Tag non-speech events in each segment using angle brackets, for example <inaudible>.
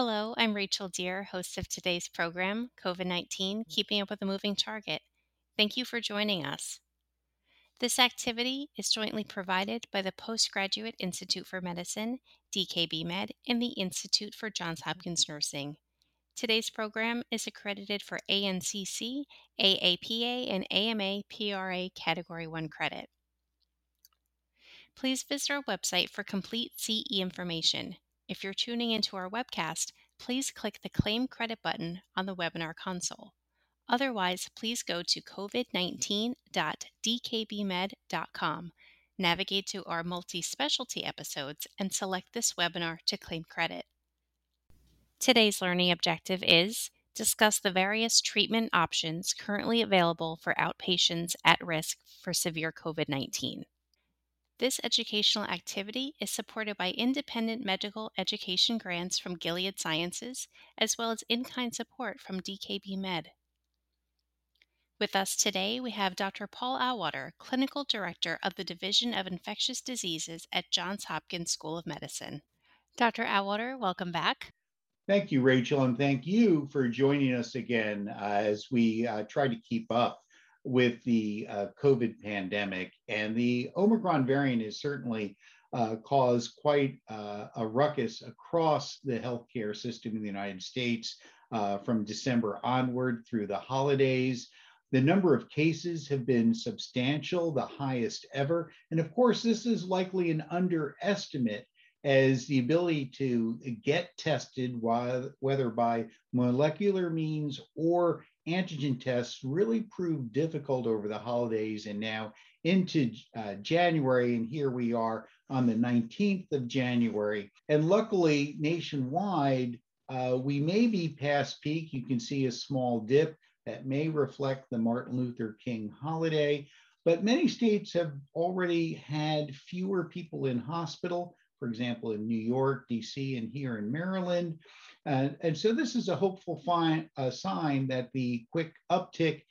Hello, I'm Rachel Deer, host of today's program, COVID 19 mm. Keeping Up with a Moving Target. Thank you for joining us. This activity is jointly provided by the Postgraduate Institute for Medicine, DKB Med, and the Institute for Johns Hopkins mm-hmm. Nursing. Today's program is accredited for ANCC, AAPA, and AMA PRA Category 1 credit. Please visit our website for complete CE information. If you're tuning into our webcast, please click the Claim Credit button on the webinar console. Otherwise, please go to covid19.dkbmed.com, navigate to our multi specialty episodes, and select this webinar to claim credit. Today's learning objective is discuss the various treatment options currently available for outpatients at risk for severe COVID 19. This educational activity is supported by independent medical education grants from Gilead Sciences, as well as in kind support from DKB Med. With us today, we have Dr. Paul Auwaerter, Clinical Director of the Division of Infectious Diseases at Johns Hopkins School of Medicine. Dr. Auwaerter, welcome back. Thank you, Rachel, and thank you for joining us again uh, as we uh, try to keep up with the uh, COVID pandemic. And the Omicron variant has certainly uh, caused quite uh, a ruckus across the healthcare system in the United States uh, from December onward through the holidays. The number of cases have been substantial, the highest ever. And of course, this is likely an underestimate as the ability to get tested, whether by molecular means or antigen tests really proved difficult over the holidays and now into uh, January. And here we are on the 19th of January. And luckily, nationwide, uh, we may be past peak. You can see a small dip that may reflect the Martin Luther King holiday. But many states have already had fewer people in hospital, for example, in New York, DC, and here in Maryland. And, so this is a hopeful find, sign that the quick uptick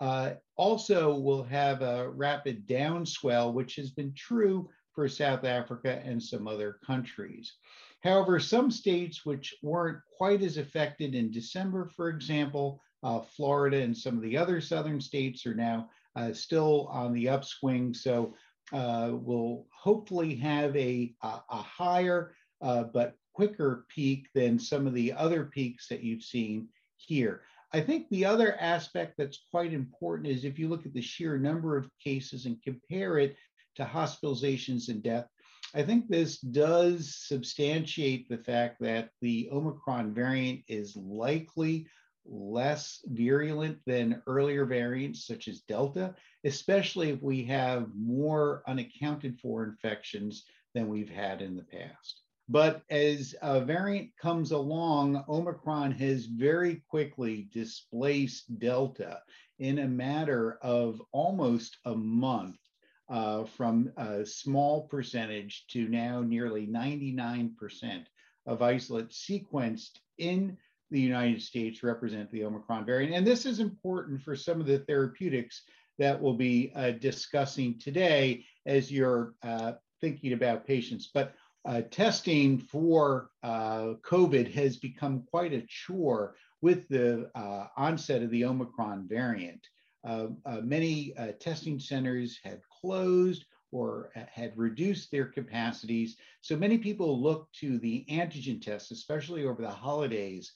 uh, also will have a rapid downswell, which has been true for South Africa and some other countries. However, some states which weren't quite as affected in December, for example, uh, Florida and some of the other southern states are now uh, still on the upswing. So uh, we'll hopefully have a, a, a higher uh, but quicker peak than some of the other peaks that you've seen here. I think the other aspect that's quite important is if you look at the sheer number of cases and compare it to hospitalizations and death, I think this does substantiate the fact that the Omicron variant is likely less virulent than earlier variants such as Delta, especially if we have more unaccounted for infections than we've had in the past. But as a variant comes along, Omicron has very quickly displaced Delta in a matter of almost a month. Uh, from a small percentage to now nearly 99% of isolates sequenced in the United States represent the Omicron variant. And this is important for some of the therapeutics that we'll be uh, discussing today as you're uh, thinking about patients. But uh, testing for uh, COVID has become quite a chore with the uh, onset of the Omicron variant. Uh, uh, many testing centers had closed or had reduced their capacities. So many people look to the antigen tests, especially over the holidays,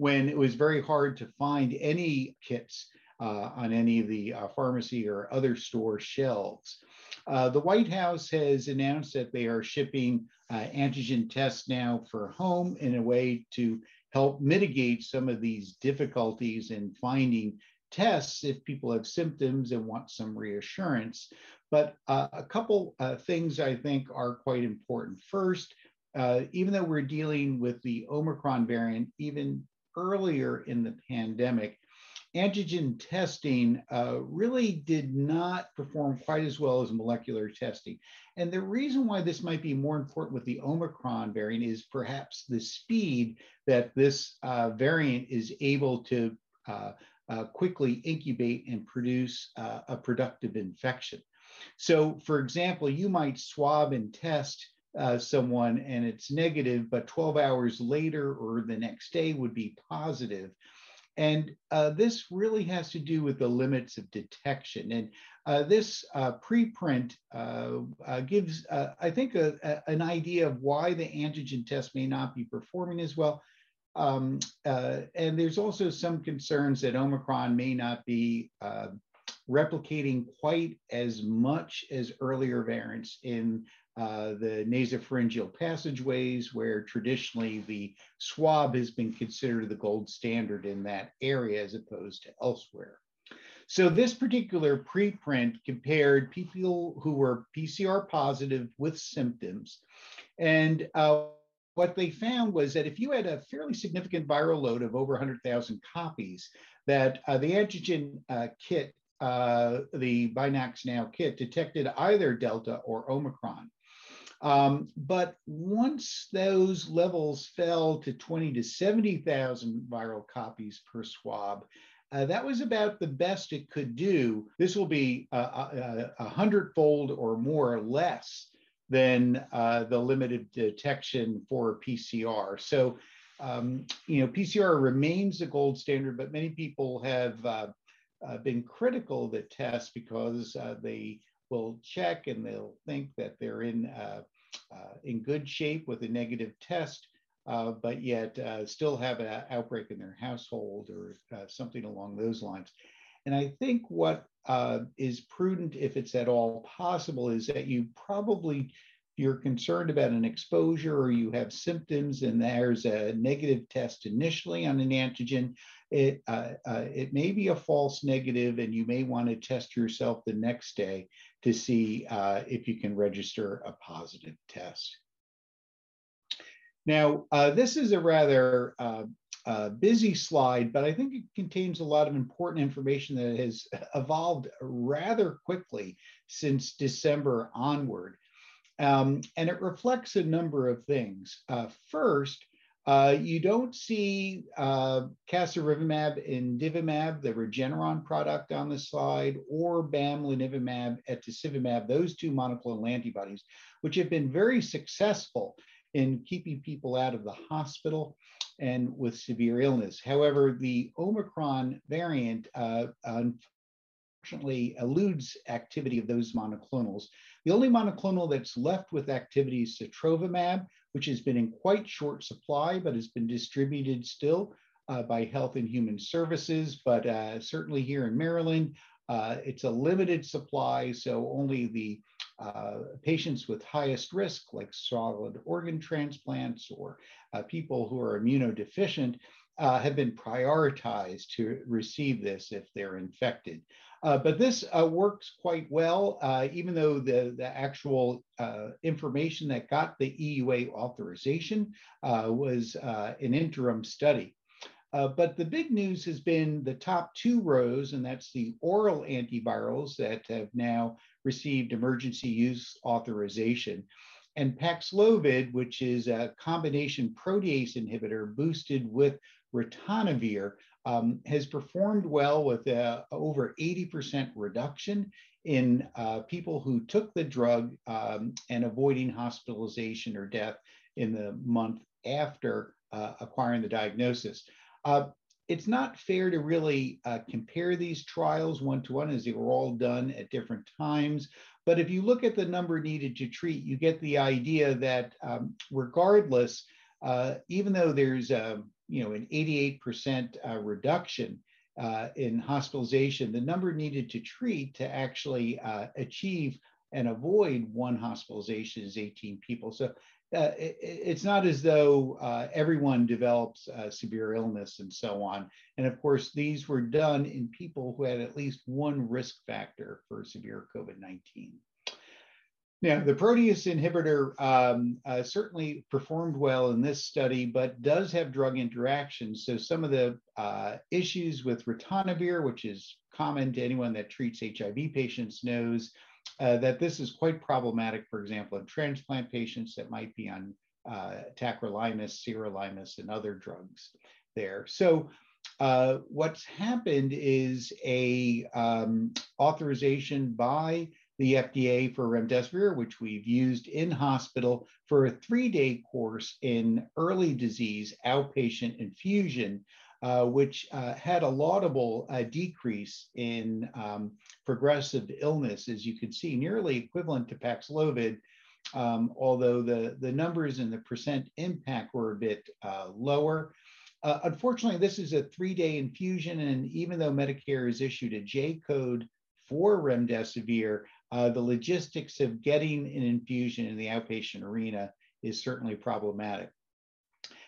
when it was very hard to find any kits on any of the pharmacy or other store shelves. Uh, the White House has announced that they are shipping uh, antigen tests now for home in a way to help mitigate some of these difficulties in finding tests if people have symptoms and want some reassurance. But uh, a couple uh, things I think are quite important. First, uh, even though we're dealing with the Omicron variant, even earlier in the pandemic, antigen testing uh, really did not perform quite as well as molecular testing. And the reason why this might be more important with the Omicron variant is perhaps the speed that this uh, variant is able to uh, uh quickly incubate and produce uh, a productive infection. So, for example, you might swab and test uh, someone and it's negative, but 12 hours later or the next day would be positive. And uh, this really has to do with the limits of detection. And uh, this uh, preprint uh, uh, gives, I think, a, a, an idea of why the antigen test may not be performing as well. Um, and there's also some concerns that Omicron may not be replicating quite as much as earlier variants in uh, the nasopharyngeal passageways, where traditionally the swab has been considered the gold standard in that area as opposed to elsewhere. So this particular preprint compared people who were PCR positive with symptoms. And uh, what they found was that if you had a fairly significant viral load of over 100,000 copies, that uh, the antigen uh, kit, uh, the BinaxNOW kit, detected either Delta or Omicron. Um, but once those levels fell to 20 to 70,000 viral copies per swab, uh, that was about the best it could do. This will be a, a, a hundredfold or more or less than uh, the limited detection for PCR. So, um, you know, PCR remains the gold standard, but many people have uh, uh been critical of the test because uh, they will check and they'll think that they're in uh, in good shape with a negative test uh, but yet uh, still have an outbreak in their household or uh, something along those lines. And I think what uh, is prudent, if it's at all possible, is that you probably you're concerned about an exposure or you have symptoms and there's a negative test initially on an antigen, it, uh, uh, it may be a false negative and you may want to test yourself the next day to see uh, if you can register a positive test. Now, uh, this is a rather uh, uh, busy slide, but I think it contains a lot of important information that has evolved rather quickly since December onward. Um, and it reflects a number of things. First, uh, you don't see uh, casirivimab and imdevimab, the Regeneron product on the slide, or bamlanivimab, etesevimab, those two monoclonal antibodies, which have been very successful in keeping people out of the hospital and with severe illness. However, the Omicron variant uh, unfortunately eludes activity of those monoclonals. The only monoclonal that's left with activity is sotrovimab, which has been in quite short supply, but has been distributed still uh, by Health and Human Services. But uh, certainly here in Maryland, uh, it's a limited supply, so only the uh, patients with highest risk, like solid organ transplants or uh, people who are immunodeficient, uh, have been prioritized to receive this if they're infected. Uh, but this uh, works quite well, uh, even though the, the actual information that got the EUA authorization was an interim study. Uh, but the big news has been the top two rows, and that's the oral antivirals that have now received emergency use authorization. And Paxlovid, which is a combination protease inhibitor boosted with ritonavir, um, has performed well with uh, over 80% reduction in uh, people who took the drug um, and avoiding hospitalization or death in the month after uh, acquiring the diagnosis. Uh, it's not fair to really uh, compare these trials one to one as they were all done at different times. But if you look at the number needed to treat, you get the idea that um, regardless, uh, even though there's a, you know an 88% uh, reduction uh, in hospitalization, the number needed to treat to actually uh, achieve and avoid one hospitalization is 18 people. So uh, it, it's not as though uh, everyone develops uh, severe illness and so on. And of course, these were done in people who had at least one risk factor for severe COVID 19. Now, the protease inhibitor um, uh, certainly performed well in this study, but does have drug interactions. So, some of the uh, issues with ritonavir, which is common to anyone that treats HIV patients, knows uh, that this is quite problematic, for example, in transplant patients that might be on uh, tacrolimus, sirolimus, and other drugs there. So uh, what's happened is a um, authorization by the FDA for remdesivir, which we've used in hospital for a three-day course in early disease outpatient infusion, uh, which uh, had a laudable uh, decrease in um, progressive illness, as you can see, nearly equivalent to Paxlovid, um, although the, the numbers and the percent impact were a bit uh, lower. Uh, unfortunately, this is a three-day infusion, and even though Medicare has issued a J code for remdesivir, uh, the logistics of getting an infusion in the outpatient arena is certainly problematic.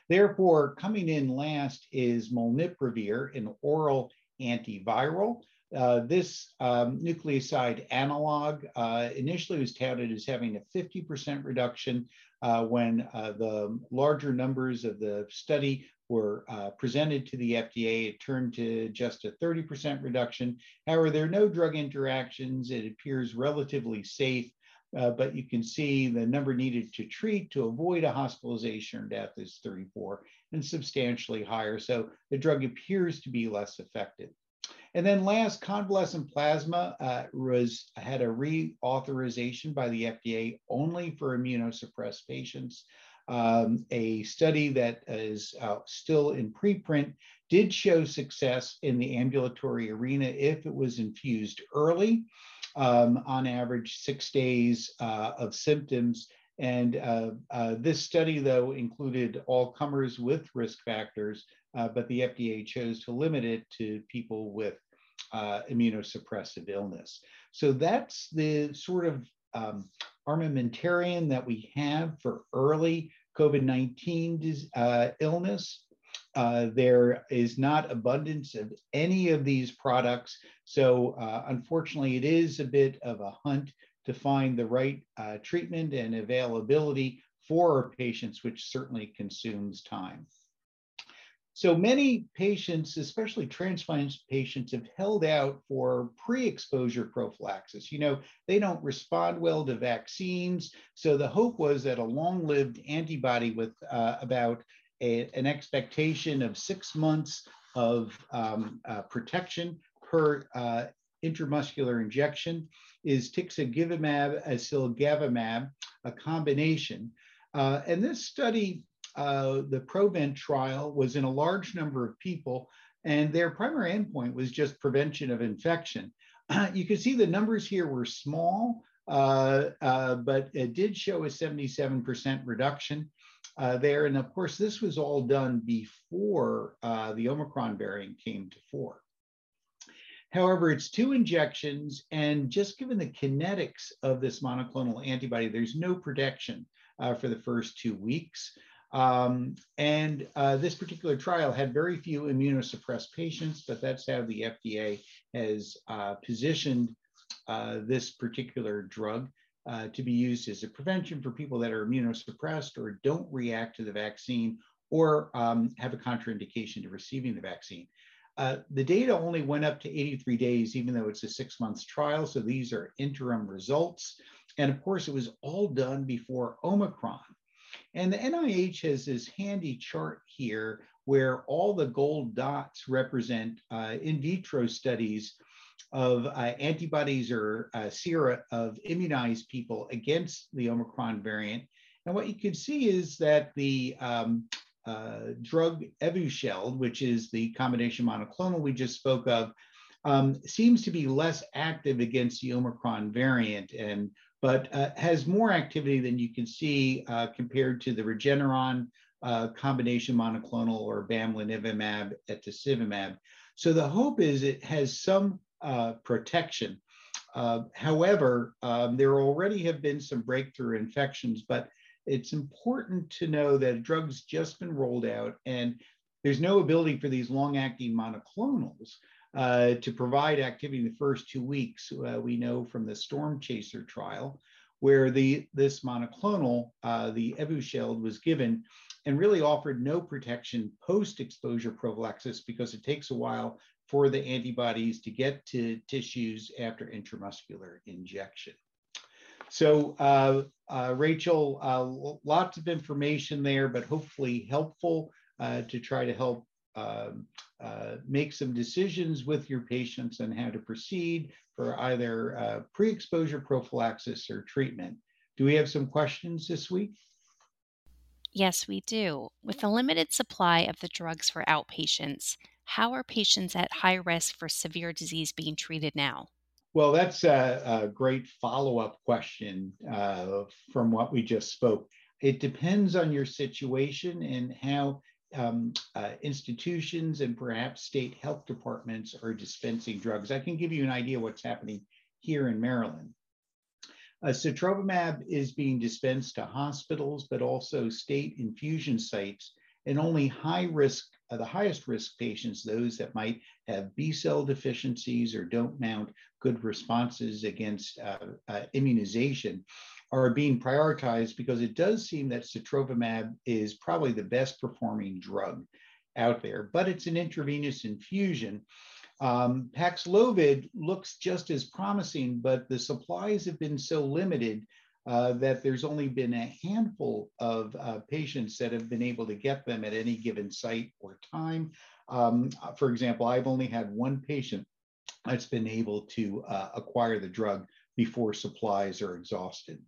Therefore, coming in last is molnupiravir, an oral antiviral. Uh, this um, nucleoside analog uh, initially was touted as having a 50% reduction uh, when uh, the larger numbers of the study were uh, presented to the FDA. It turned to just a 30% reduction. However, there are no drug interactions. It appears relatively safe, uh, but you can see the number needed to treat to avoid a hospitalization or death is 34 and substantially higher. So the drug appears to be less effective. And then last, convalescent plasma uh, was had a reauthorization by the FDA only for immunosuppressed patients. Um, a study that is uh, still in preprint did show success in the ambulatory arena if it was infused early, um, on average six days uh, of symptoms. And uh, uh this study, though, included all comers with risk factors, uh, but the FDA chose to limit it to people with uh, immunosuppressive illness. So that's the sort of um, armamentarium that we have for early COVID 19 uh, illness. Uh, there is not abundance of any of these products. So, uh, unfortunately, it is a bit of a hunt to find the right uh, treatment and availability for our patients, which certainly consumes time. So many patients, especially transplant patients, have held out for pre exposure prophylaxis. You know, they don't respond well to vaccines. So the hope was that a long lived antibody with uh, about a, an expectation of six months of um, uh, protection per uh, intramuscular injection is tixagevimab, cilgavimab, a combination. Uh, and this study uh, the ProVent trial was in a large number of people, and their primary endpoint was just prevention of infection. <clears throat> you can see the numbers here were small, uh, uh, but it did show a 77% reduction uh, there. And of course, this was all done before uh, the Omicron variant came to fore. However, it's two injections, and just given the kinetics of this monoclonal antibody, there's no protection uh, for the first two weeks. Um, and uh, this particular trial had very few immunosuppressed patients, but that's how the FDA has uh, positioned uh, this particular drug uh, to be used as a prevention for people that are immunosuppressed or don't react to the vaccine or um, have a contraindication to receiving the vaccine. Uh, the data only went up to 83 days, even though it's a six months trial. So these are interim results. And of course, it was all done before Omicron. And the NIH has this handy chart here where all the gold dots represent uh, in vitro studies of uh, antibodies or uh, sera of immunized people against the Omicron variant. And what you can see is that the um, uh, drug Evusheld, which is the combination monoclonal we just spoke of, um, seems to be less active against the Omicron variant. And but uh, has more activity than you can see uh, compared to the Regeneron uh, combination monoclonal or bamlanivimab etesevimab. So the hope is it has some uh, protection. Uh, however, um, there already have been some breakthrough infections, but it's important to know that a drug's just been rolled out and there's no ability for these long-acting monoclonals uh, to provide activity in the first two weeks. Uh, we know from the Storm Chaser trial, where the this monoclonal, uh, the Evusheld, was given and really offered no protection post-exposure prophylaxis because it takes a while for the antibodies to get to tissues after intramuscular injection. So, uh, uh, Rachel, uh, lots of information there, but hopefully helpful uh, to try to help make some decisions with your patients on how to proceed for either uh, pre exposure prophylaxis or treatment. Do we have some questions this week? Yes, we do. With the limited supply of the drugs for outpatients, how are patients at high risk for severe disease being treated now? Well, that's a, a great follow up question uh, from what we just spoke. It depends on your situation and how um, uh, institutions and perhaps state health departments are dispensing drugs. I can give you an idea what's happening here in Maryland. Uh, is being dispensed to hospitals, but also state infusion sites, and only high risk, uh, the highest risk patients, those that might have B cell deficiencies or don't mount good responses against uh, uh immunization, are being prioritized because it does seem that sotrovimab is probably the best performing drug out there, but it's an intravenous infusion. Um, Paxlovid looks just as promising, but the supplies have been so limited uh, that there's only been a handful of uh, patients that have been able to get them at any given site or time. Um, for example, I've only had one patient that's been able to uh, acquire the drug before supplies are exhausted.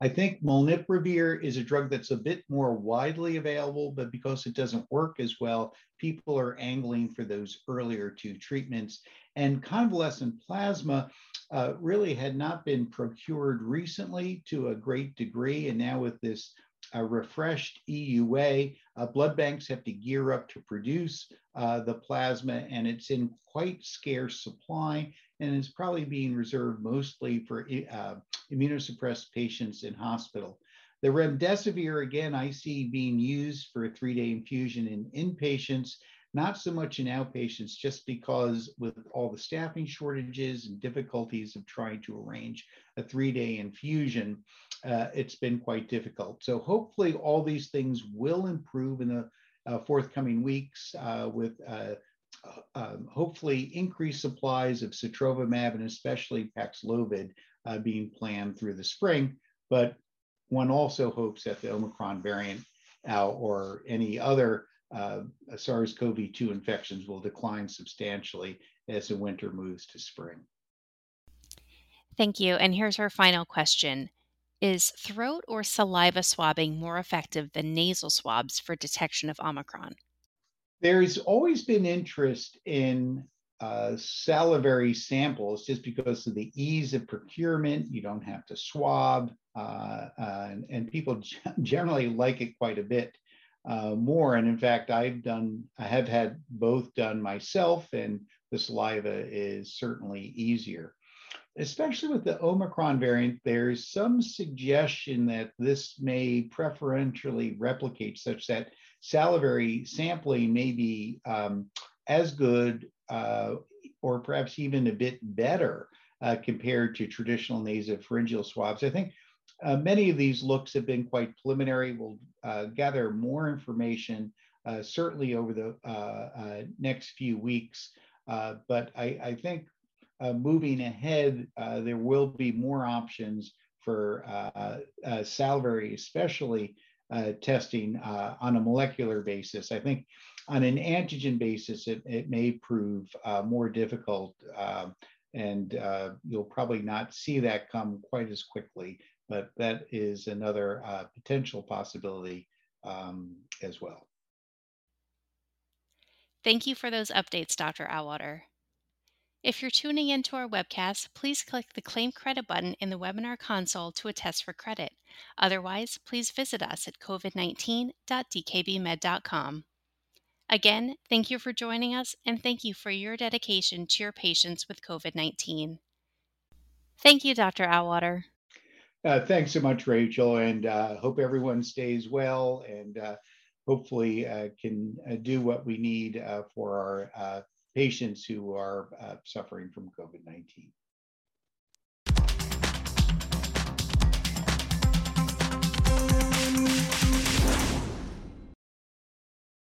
I think molnupiravir is a drug that's a bit more widely available, but because it doesn't work as well, people are angling for those earlier two treatments. And convalescent plasma uh, really had not been procured recently to a great degree. And now with this uh, refreshed EUA, uh, blood banks have to gear up to produce uh, the plasma, and it's in quite scarce supply and is probably being reserved mostly for uh, immunosuppressed patients in hospital. The remdesivir, again, I see being used for a three day infusion in inpatients, not so much in outpatients, just because with all the staffing shortages and difficulties of trying to arrange a three day infusion, uh, it's been quite difficult. So hopefully, all these things will improve in the uh, forthcoming weeks uh, with uh, um, hopefully increased supplies of sotrovimab and especially Paxlovid uh, being planned through the spring. But one also hopes that the Omicron variant uh, or any other uh, SARS-CoV-2 infections will decline substantially as the winter moves to spring. Thank you. And here's our final question. Is throat or saliva swabbing more effective than nasal swabs for detection of Omicron? There's always been interest in uh, salivary samples just because of the ease of procurement. You don't have to swab, uh, uh, and, and, people generally like it quite a bit uh, more. And in fact, I've done, I have had both done myself, and the saliva is certainly easier. Especially with the Omicron variant, there's some suggestion that this may preferentially replicate such that salivary sampling may be um, as good uh, or perhaps even a bit better uh, compared to traditional nasopharyngeal swabs. I think uh, many of these looks have been quite preliminary. We'll uh, gather more information uh, certainly over the uh, next few weeks. but I, I think moving ahead, there will be more options for salivary, especially uh, testing uh, on a molecular basis. I think on an antigen basis, it, it may prove uh, more difficult um, and uh, you'll probably not see that come quite as quickly, but that is another uh, potential possibility um, as well. Thank you for those updates, Dr. Auwaerter. If you're tuning into our webcast, please click the Claim Credit button in the webinar console to attest for credit. Otherwise, please visit us at covid19.dkbmed.com. Again, thank you for joining us and thank you for your dedication to your patients with COVID 19. Thank you, Dr. Auwaerter. Uh, thanks so much, Rachel, and uh, hope everyone stays well and uh, hopefully uh, can uh, do what we need uh, for our patients who are suffering from COVID 19.